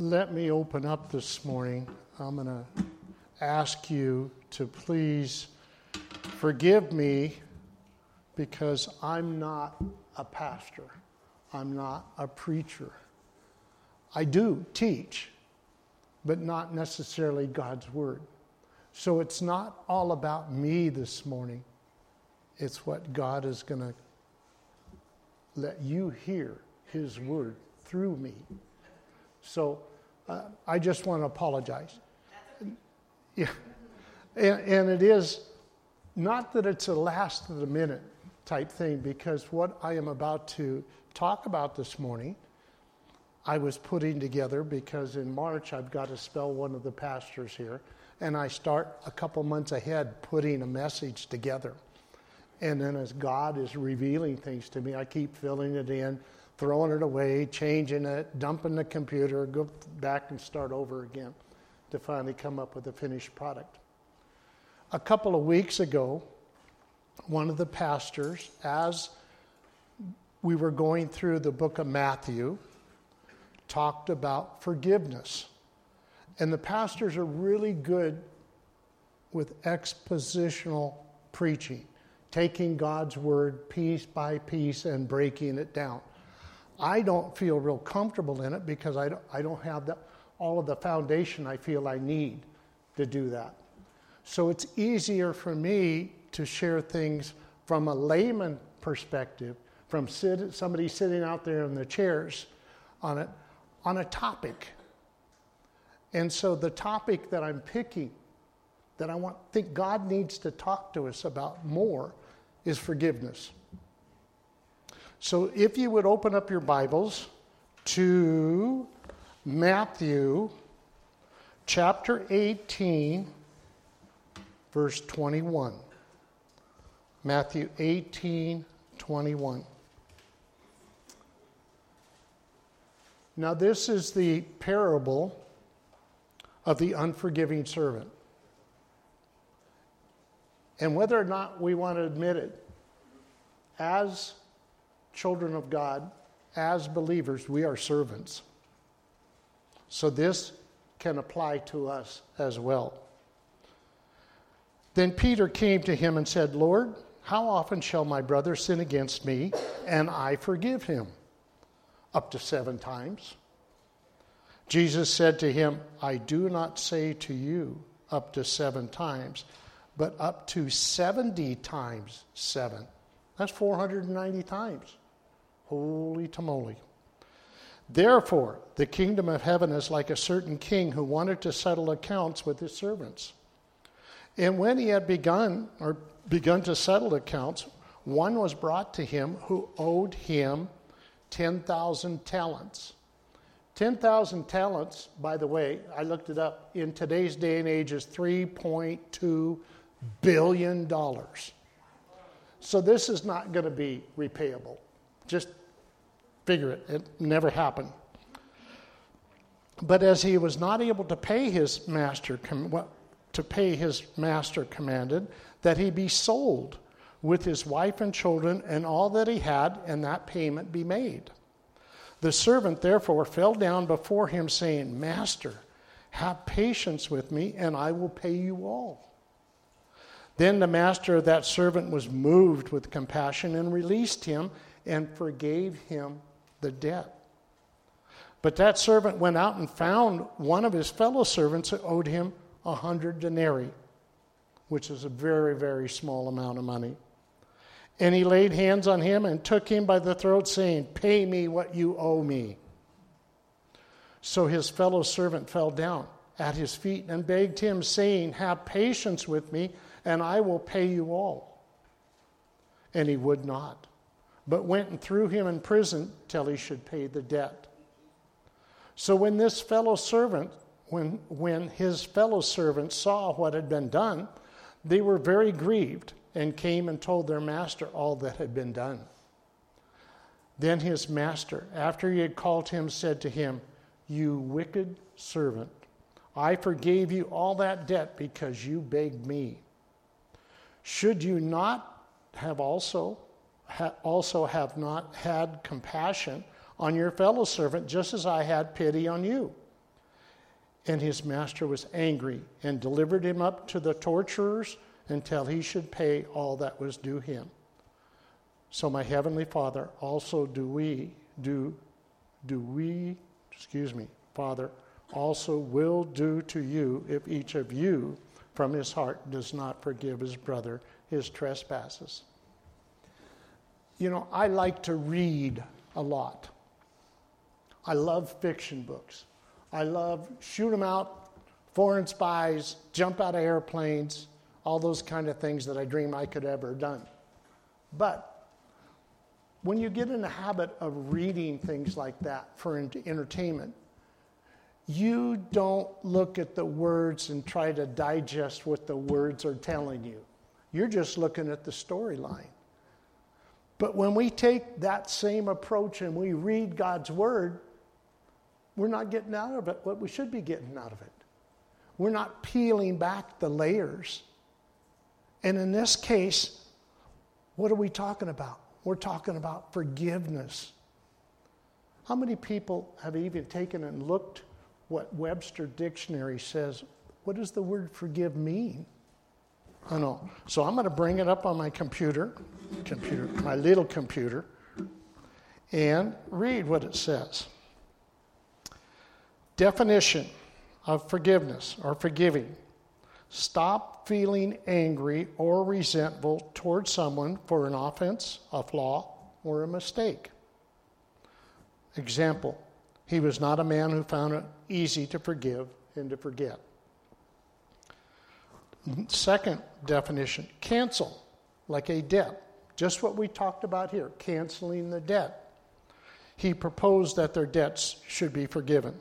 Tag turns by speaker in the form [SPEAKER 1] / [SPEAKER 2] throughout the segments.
[SPEAKER 1] let me open up this morning. I'm going to ask you to please forgive me because I'm not a pastor, I'm not a preacher. I do teach, but not necessarily God's Word. So it's not all about me this morning, it's what God is going to let you hear His Word through me. So I just want to apologize. Yeah. And, and it is not that it's a last of the minute type thing, because what I am about to talk about this morning, I was putting together because in March I've got to spell one of the pastors here, and I start a couple months ahead putting a message together. And then as God is revealing things to me, I keep filling it in, throwing it away, changing it, dumping the computer, go back and start over again to finally come up with a finished product. A couple of weeks ago, one of the pastors, as we were going through the book of Matthew, talked about forgiveness. And the pastors are really good with expositional preaching, taking God's word piece by piece and breaking it down. I don't feel real comfortable in it because I don't, I don't have the, all of the foundation I feel I need to do that. So it's easier for me to share things from a layman perspective, from sit, somebody sitting out there in the chairs on it, on a topic. And so the topic that I'm picking, that I want think God needs to talk to us about more, is forgiveness. So if you would open up your Bibles to Matthew chapter 18, verse 21. Matthew 18, 21. Now, this is the parable of the unforgiving servant. And whether or not we want to admit it, as children of God, as believers, we are servants. So this can apply to us as well. Then Peter came to him and said, Lord, how often shall my brother sin against me and I forgive him? Up to seven times. Jesus said to him, I do not say to you up to seven times, but up to 70 times seven. That's 490 times. Holy tamale. Therefore, the kingdom of heaven is like a certain king who wanted to settle accounts with his servants. And when he had begun or begun to settle accounts, one was brought to him who owed him 10,000 talents. 10,000 talents, by the way, I looked it up, in today's day and age is $3.2 billion. So this is not going to be repayable. Just figure it, it never happened. But as he was not able to pay his master, to pay his master commanded that he be sold with his wife and children and all that he had, and that payment be made. The servant therefore fell down before him, saying, Master, have patience with me, and I will pay you all. Then the master of that servant was moved with compassion and released him and forgave him the debt. But that servant went out and found one of his fellow servants who owed him a hundred denarii, which is a very, very small amount of money. And he laid hands on him and took him by the throat, saying, Pay me what you owe me. So his fellow servant fell down at his feet and begged him, saying, Have patience with me, and I will pay you all. And he would not but went and threw him in prison till he should pay the debt. So when this fellow servant, when, when his fellow servants saw what had been done, they were very grieved and came and told their master all that had been done. Then his master, after he had called him, said to him, You wicked servant, I forgave you all that debt because you begged me. Should you not have also ha- also have not had compassion on your fellow servant, just as I had pity on you. And his master was angry and delivered him up to the torturers until he should pay all that was due him. So my heavenly Father also do we do do we excuse me, Father, also will do to you if each of you from his heart does not forgive his brother his trespasses. You know, I like to read a lot. I love fiction books. I love shoot 'em out, foreign spies, jump out of airplanes, all those kind of things that I dream I could ever done. But when you get in the habit of reading things like that for entertainment, you don't look at the words and try to digest what the words are telling you. You're just looking at the storyline. But when we take that same approach and we read God's word, we're not getting out of it what we should be getting out of it. We're not peeling back the layers. And in this case, what are we talking about? We're talking about forgiveness. How many people have even taken and looked what Webster Dictionary says? What does the word forgive mean? I know. So I'm going to bring it up on my computer, computer, my little computer, and read what it says. Definition of forgiveness or forgiving. Stop feeling angry or resentful towards someone for an offense, a flaw, or a mistake. Example He was not a man who found it easy to forgive and to forget. Second definition cancel, like a debt. Just what we talked about here canceling the debt. He proposed that their debts should be forgiven.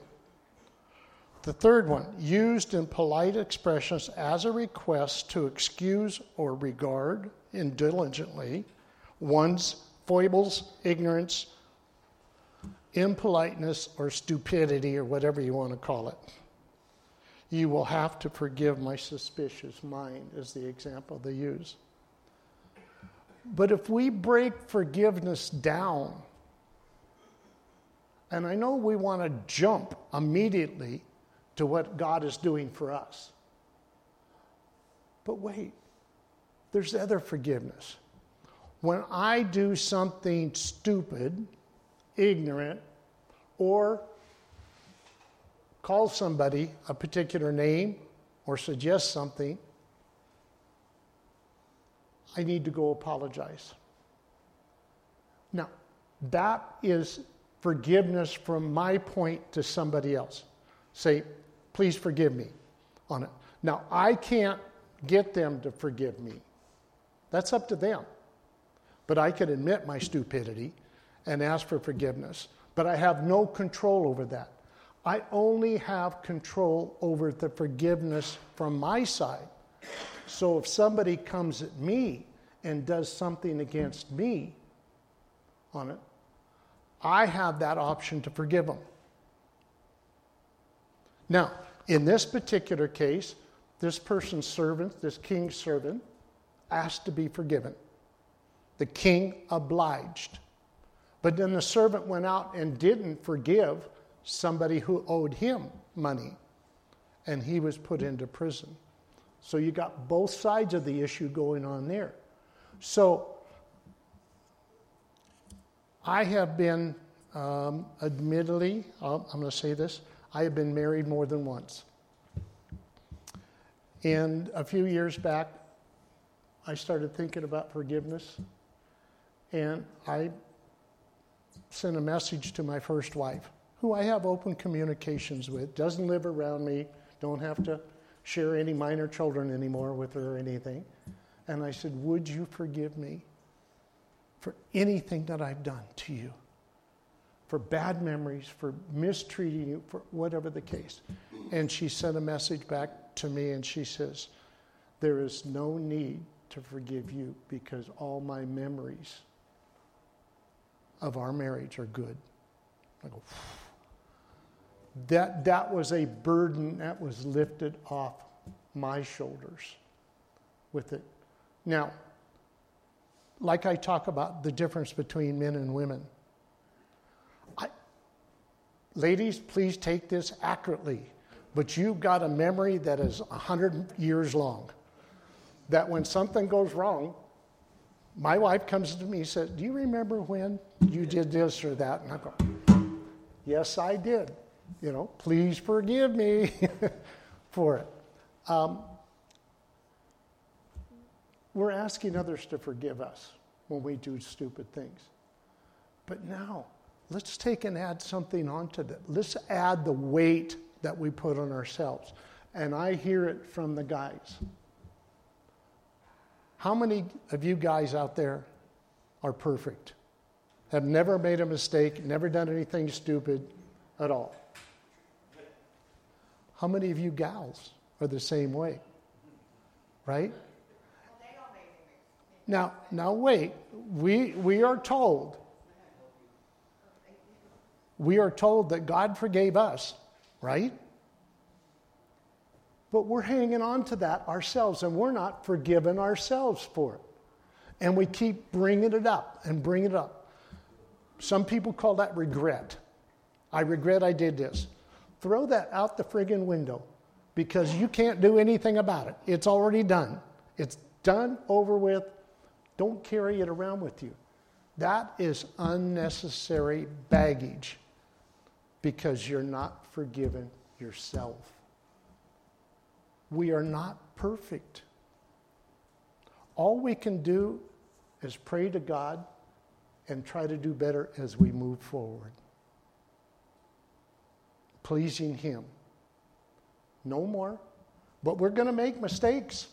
[SPEAKER 1] The third one, used in polite expressions as a request to excuse or regard indiligently one's foibles, ignorance, impoliteness, or stupidity, or whatever you want to call it. You will have to forgive my suspicious mind, is the example they use. But if we break forgiveness down, and I know we want to jump immediately to what God is doing for us. But wait, there's other forgiveness. When I do something stupid, ignorant, or call somebody a particular name or suggest something, I need to go apologize. Now, that is forgiveness from my point to somebody else. Say, please forgive me on it. Now, I can't get them to forgive me. That's up to them. But I can admit my stupidity and ask for forgiveness. But I have no control over that. I only have control over the forgiveness from my side. So if somebody comes at me and does something against me on it, I have that option to forgive them. Now, in this particular case, this person's servant, this king's servant, asked to be forgiven. The king obliged. But then the servant went out and didn't forgive somebody who owed him money, and he was put into prison. So you got both sides of the issue going on there. So I have been, um, admittedly, I'm going to say this, I have been married more than once. And a few years back, I started thinking about forgiveness, and I sent a message to my first wife who I have open communications with, doesn't live around me, don't have to share any minor children anymore with her or anything. And I said, Would you forgive me for anything that I've done to you? For bad memories, for mistreating you, for whatever the case. And she sent a message back to me and she says, There is no need to forgive you because all my memories of our marriage are good. I go, that, that was a burden that was lifted off my shoulders with it. Now, like I talk about the difference between men and women, I, ladies, please take this accurately. but you've got a memory that is 100 years long. That when something goes wrong, my wife comes to me and says, Do you remember when you did this or that? And I go, Yes, I did. You know, please forgive me for it. Um, we're asking others to forgive us when we do stupid things. But now, let's take and add something onto that. Let's add the weight that we put on ourselves. And I hear it from the guys. How many of you guys out there are perfect? Have never made a mistake, never done anything stupid at all? How many of you gals are the same way? Right? Now, now wait. We, we are told, we are told that God forgave us, right? But we're hanging on to that ourselves and we're not forgiven ourselves for it. And we keep bringing it up and bringing it up. Some people call that regret. I regret I did this. Throw that out the friggin' window because you can't do anything about it. It's already done. It's done, over with. Don't carry it around with you. That is unnecessary baggage because you're not forgiven yourself. We are not perfect. All we can do is pray to God and try to do better as we move forward. Pleasing Him. No more. But we're going to make mistakes.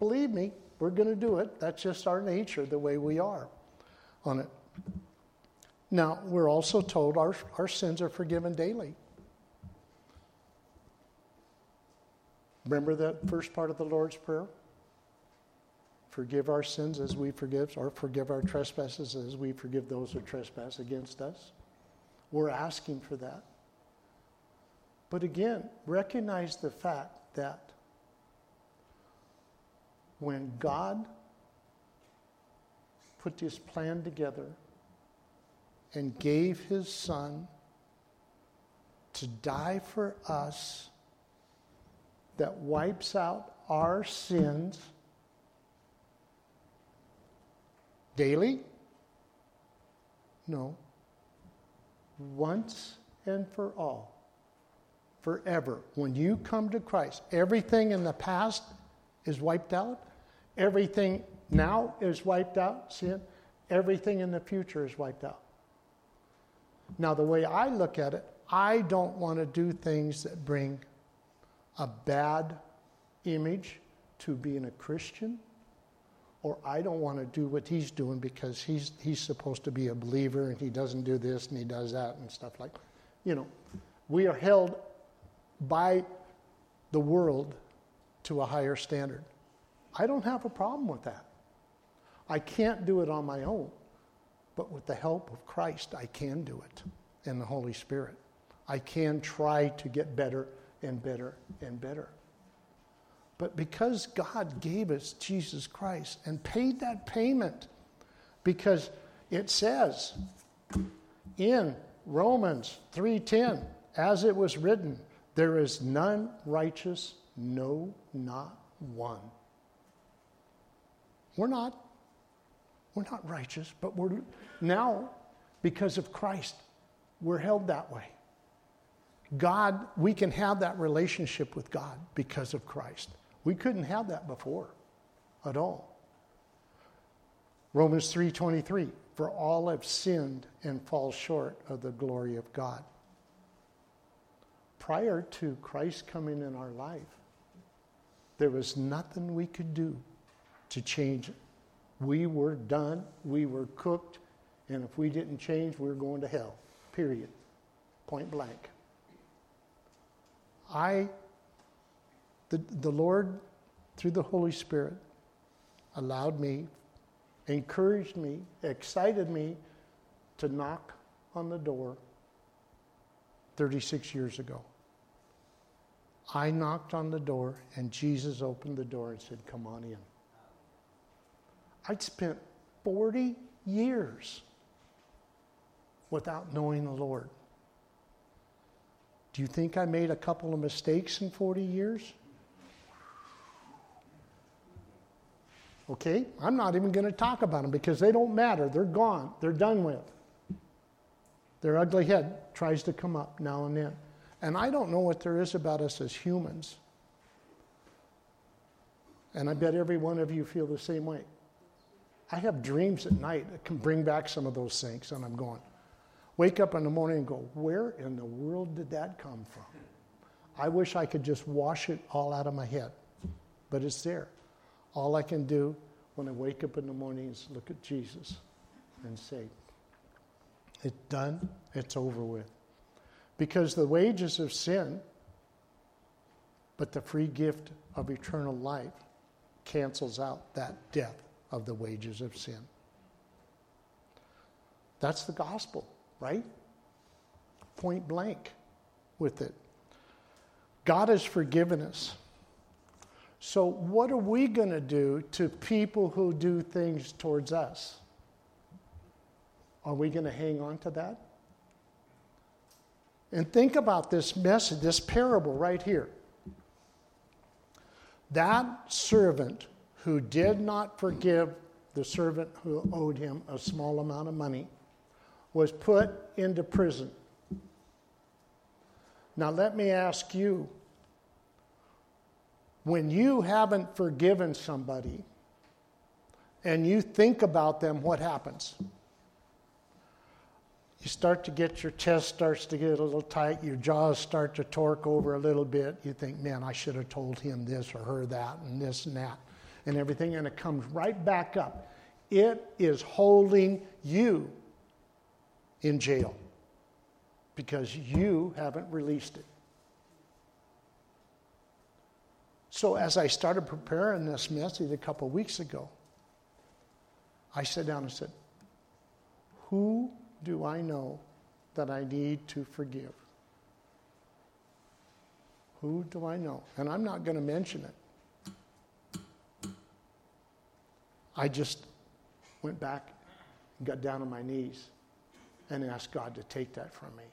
[SPEAKER 1] Believe me, we're going to do it. That's just our nature, the way we are on it. Now, we're also told our, our sins are forgiven daily. Remember that first part of the Lord's Prayer? Forgive our sins as we forgive, or forgive our trespasses as we forgive those who trespass against us. We're asking for that. But again, recognize the fact that when God put this plan together and gave his son to die for us, that wipes out our sins daily? No. Once and for all. Forever. When you come to Christ, everything in the past is wiped out. Everything now is wiped out, sin. Everything in the future is wiped out. Now, the way I look at it, I don't want to do things that bring a bad image to being a Christian, or I don't want to do what he's doing because he's, he's supposed to be a believer and he doesn't do this and he does that and stuff like You know, we are held by the world to a higher standard. I don't have a problem with that. I can't do it on my own, but with the help of Christ, I can do it in the Holy Spirit. I can try to get better and better and better. But because God gave us Jesus Christ and paid that payment, because it says in Romans 3:10, as it was written, there is none righteous, no, not one. We're not. We're not righteous, but we're now, because of Christ, we're held that way. God, we can have that relationship with God because of Christ. We couldn't have that before at all. Romans 3:23 for all have sinned and fall short of the glory of God. Prior to Christ coming in our life, there was nothing we could do to change it. We were done, we were cooked, and if we didn't change, we were going to hell. Period. Point blank. I, the, the Lord, through the Holy Spirit, allowed me, encouraged me, excited me to knock on the door 36 years ago. I knocked on the door, and Jesus opened the door and said, Come on in. I'd spent 40 years without knowing the Lord. Do you think I made a couple of mistakes in 40 years? Okay, I'm not even going to talk about them because they don't matter. They're gone, they're done with. Their ugly head tries to come up now and then. And I don't know what there is about us as humans. And I bet every one of you feel the same way. I have dreams at night that can bring back some of those things, and I'm going, wake up in the morning and go, where in the world did that come from? I wish I could just wash it all out of my head, but it's there. All I can do when I wake up in the morning is look at Jesus and say, It's done, it's over with. Because the wages of sin, but the free gift of eternal life cancels out that death of the wages of sin. That's the gospel, right? Point blank with it. God has forgiven us. So, what are we going to do to people who do things towards us? Are we going to hang on to that? And think about this message, this parable right here. That servant who did not forgive the servant who owed him a small amount of money was put into prison. Now, let me ask you when you haven't forgiven somebody and you think about them, what happens? You start to get your chest starts to get a little tight, your jaws start to torque over a little bit. You think, man, I should have told him this or her that and this and that and everything, and it comes right back up. It is holding you in jail because you haven't released it. So, as I started preparing this message a couple weeks ago, I sat down and said, Who do I know that I need to forgive? Who do I know? And I'm not going to mention it. I just went back and got down on my knees and asked God to take that from me.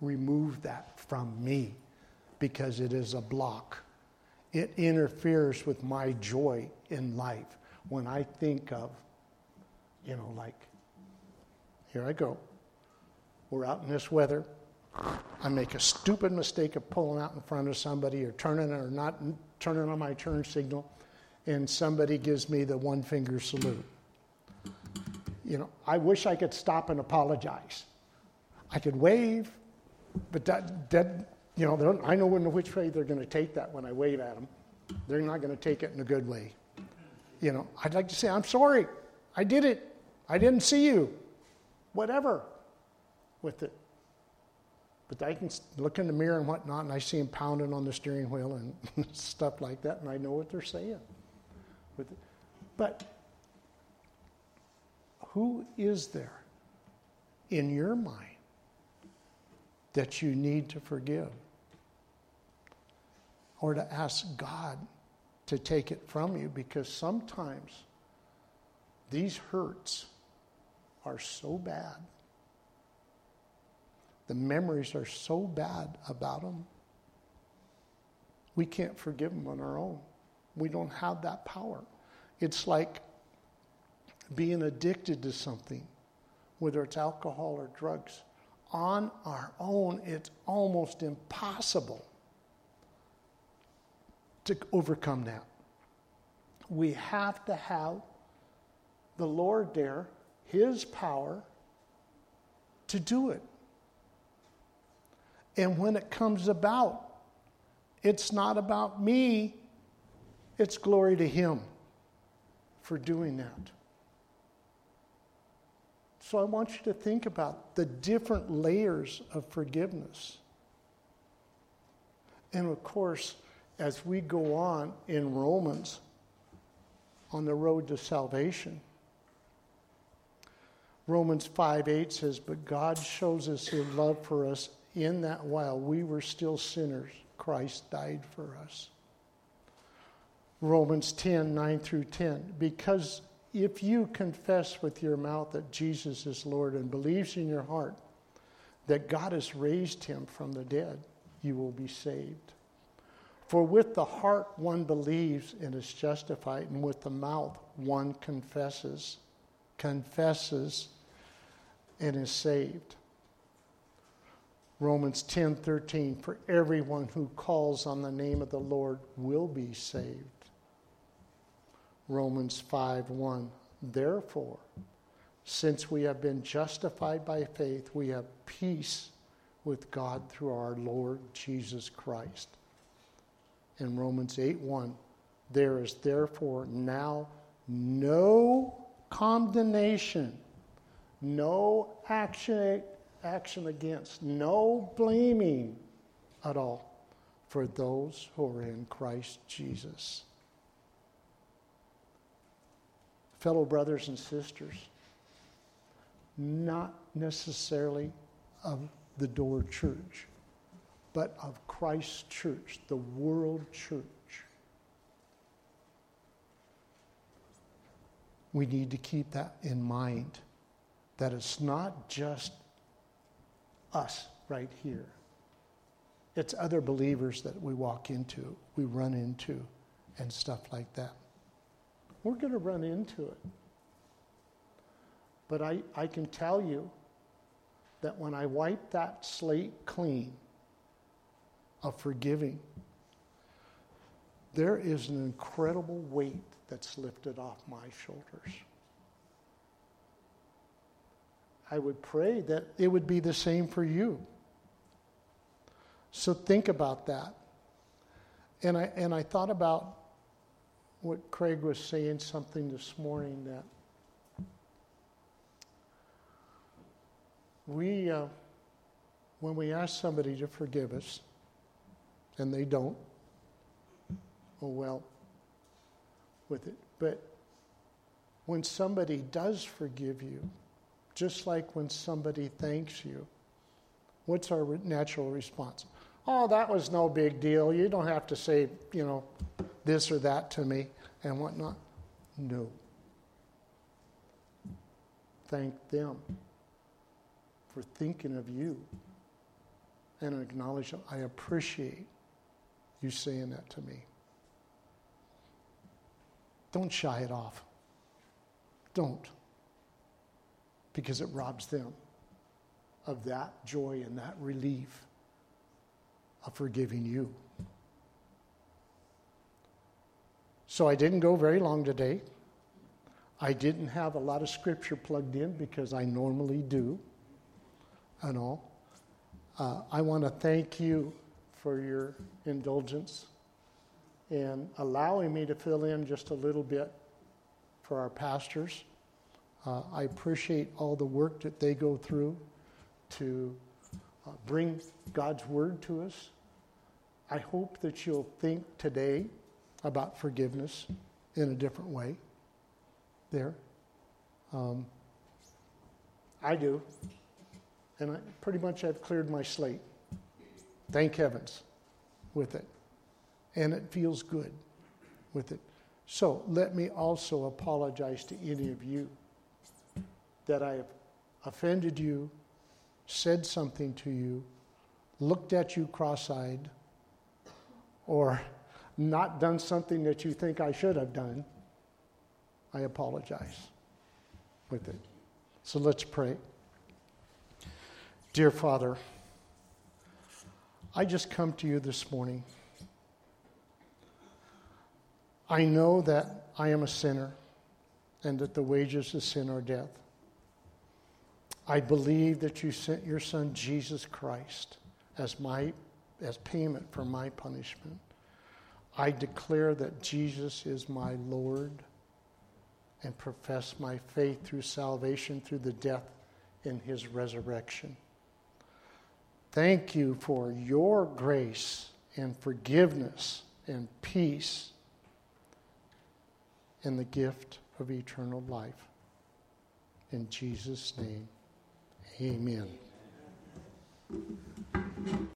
[SPEAKER 1] Remove that from me because it is a block it interferes with my joy in life when I think of, you know, like, here I go. We're out in this weather. I make a stupid mistake of pulling out in front of somebody or turning or not turning on my turn signal, and somebody gives me the one finger salute. You know, I wish I could stop and apologize. I could wave, but that, that you know, I know in which way they're going to take that when I wave at them. They're not going to take it in a good way. You know, I'd like to say, I'm sorry. I did it. I didn't see you. Whatever with it. But I can look in the mirror and whatnot, and I see them pounding on the steering wheel and stuff like that, and I know what they're saying. But who is there in your mind that you need to forgive? or to ask God to take it from you because sometimes these hurts are so bad. The memories are so bad about them. We can't forgive them on our own. We don't have that power. It's like being addicted to something, whether it's alcohol or drugs. On our own, it's almost impossible to overcome that. We have to have the Lord there, His power to do it. And when it comes about, it's not about me, it's glory to Him for doing that. So I want you to think about the different layers of forgiveness. And of course, as we go on in Romans on the road to salvation. Romans 5 8 says, But God shows us his love for us in that while we were still sinners, Christ died for us. Romans 10 9 through 10. Because if you confess with your mouth that Jesus is Lord and believes in your heart that God has raised him from the dead, you will be saved. For with the heart one believes and is justified, and with the mouth one confesses, confesses, and is saved. Romans 10:13 For everyone who calls on the name of the Lord will be saved. Romans 5:1 Therefore since we have been justified by faith we have peace with God through our Lord Jesus Christ. In Romans 8:1 There is therefore now no condemnation, no action action against, no blaming at all for those who are in Christ Jesus. Fellow brothers and sisters, not necessarily of the door church, but of Christ's church, the world church. We need to keep that in mind that it's not just us right here. It's other believers that we walk into, we run into, and stuff like that. We're going to run into it. But I, I can tell you that when I wipe that slate clean of forgiving, there is an incredible weight that's lifted off my shoulders. I would pray that it would be the same for you. So think about that. And I, and I thought about what Craig was saying something this morning that we, uh, when we ask somebody to forgive us and they don't, oh well, with it. But when somebody does forgive you, just like when somebody thanks you, what's our natural response? Oh, that was no big deal. You don't have to say, you know, this or that to me and whatnot. No. Thank them for thinking of you and acknowledge. I appreciate you saying that to me. Don't shy it off. Don't because it robs them of that joy and that relief of forgiving you. So I didn't go very long today. I didn't have a lot of scripture plugged in because I normally do and all. Uh, I want to thank you for your indulgence and allowing me to fill in just a little bit for our pastors. Uh, I appreciate all the work that they go through to uh, bring God's word to us. I hope that you'll think today about forgiveness in a different way. There. Um, I do. And I pretty much have cleared my slate. Thank heavens with it. And it feels good with it. So let me also apologize to any of you that I have offended you, said something to you, looked at you cross eyed, or not done something that you think I should have done, I apologize with it. So let's pray. Dear Father, I just come to you this morning. I know that I am a sinner and that the wages of sin are death. I believe that you sent your son Jesus Christ as my as payment for my punishment. I declare that Jesus is my Lord and profess my faith through salvation through the death in his resurrection. Thank you for your grace and forgiveness and peace and the gift of eternal life. In Jesus' name. Amen.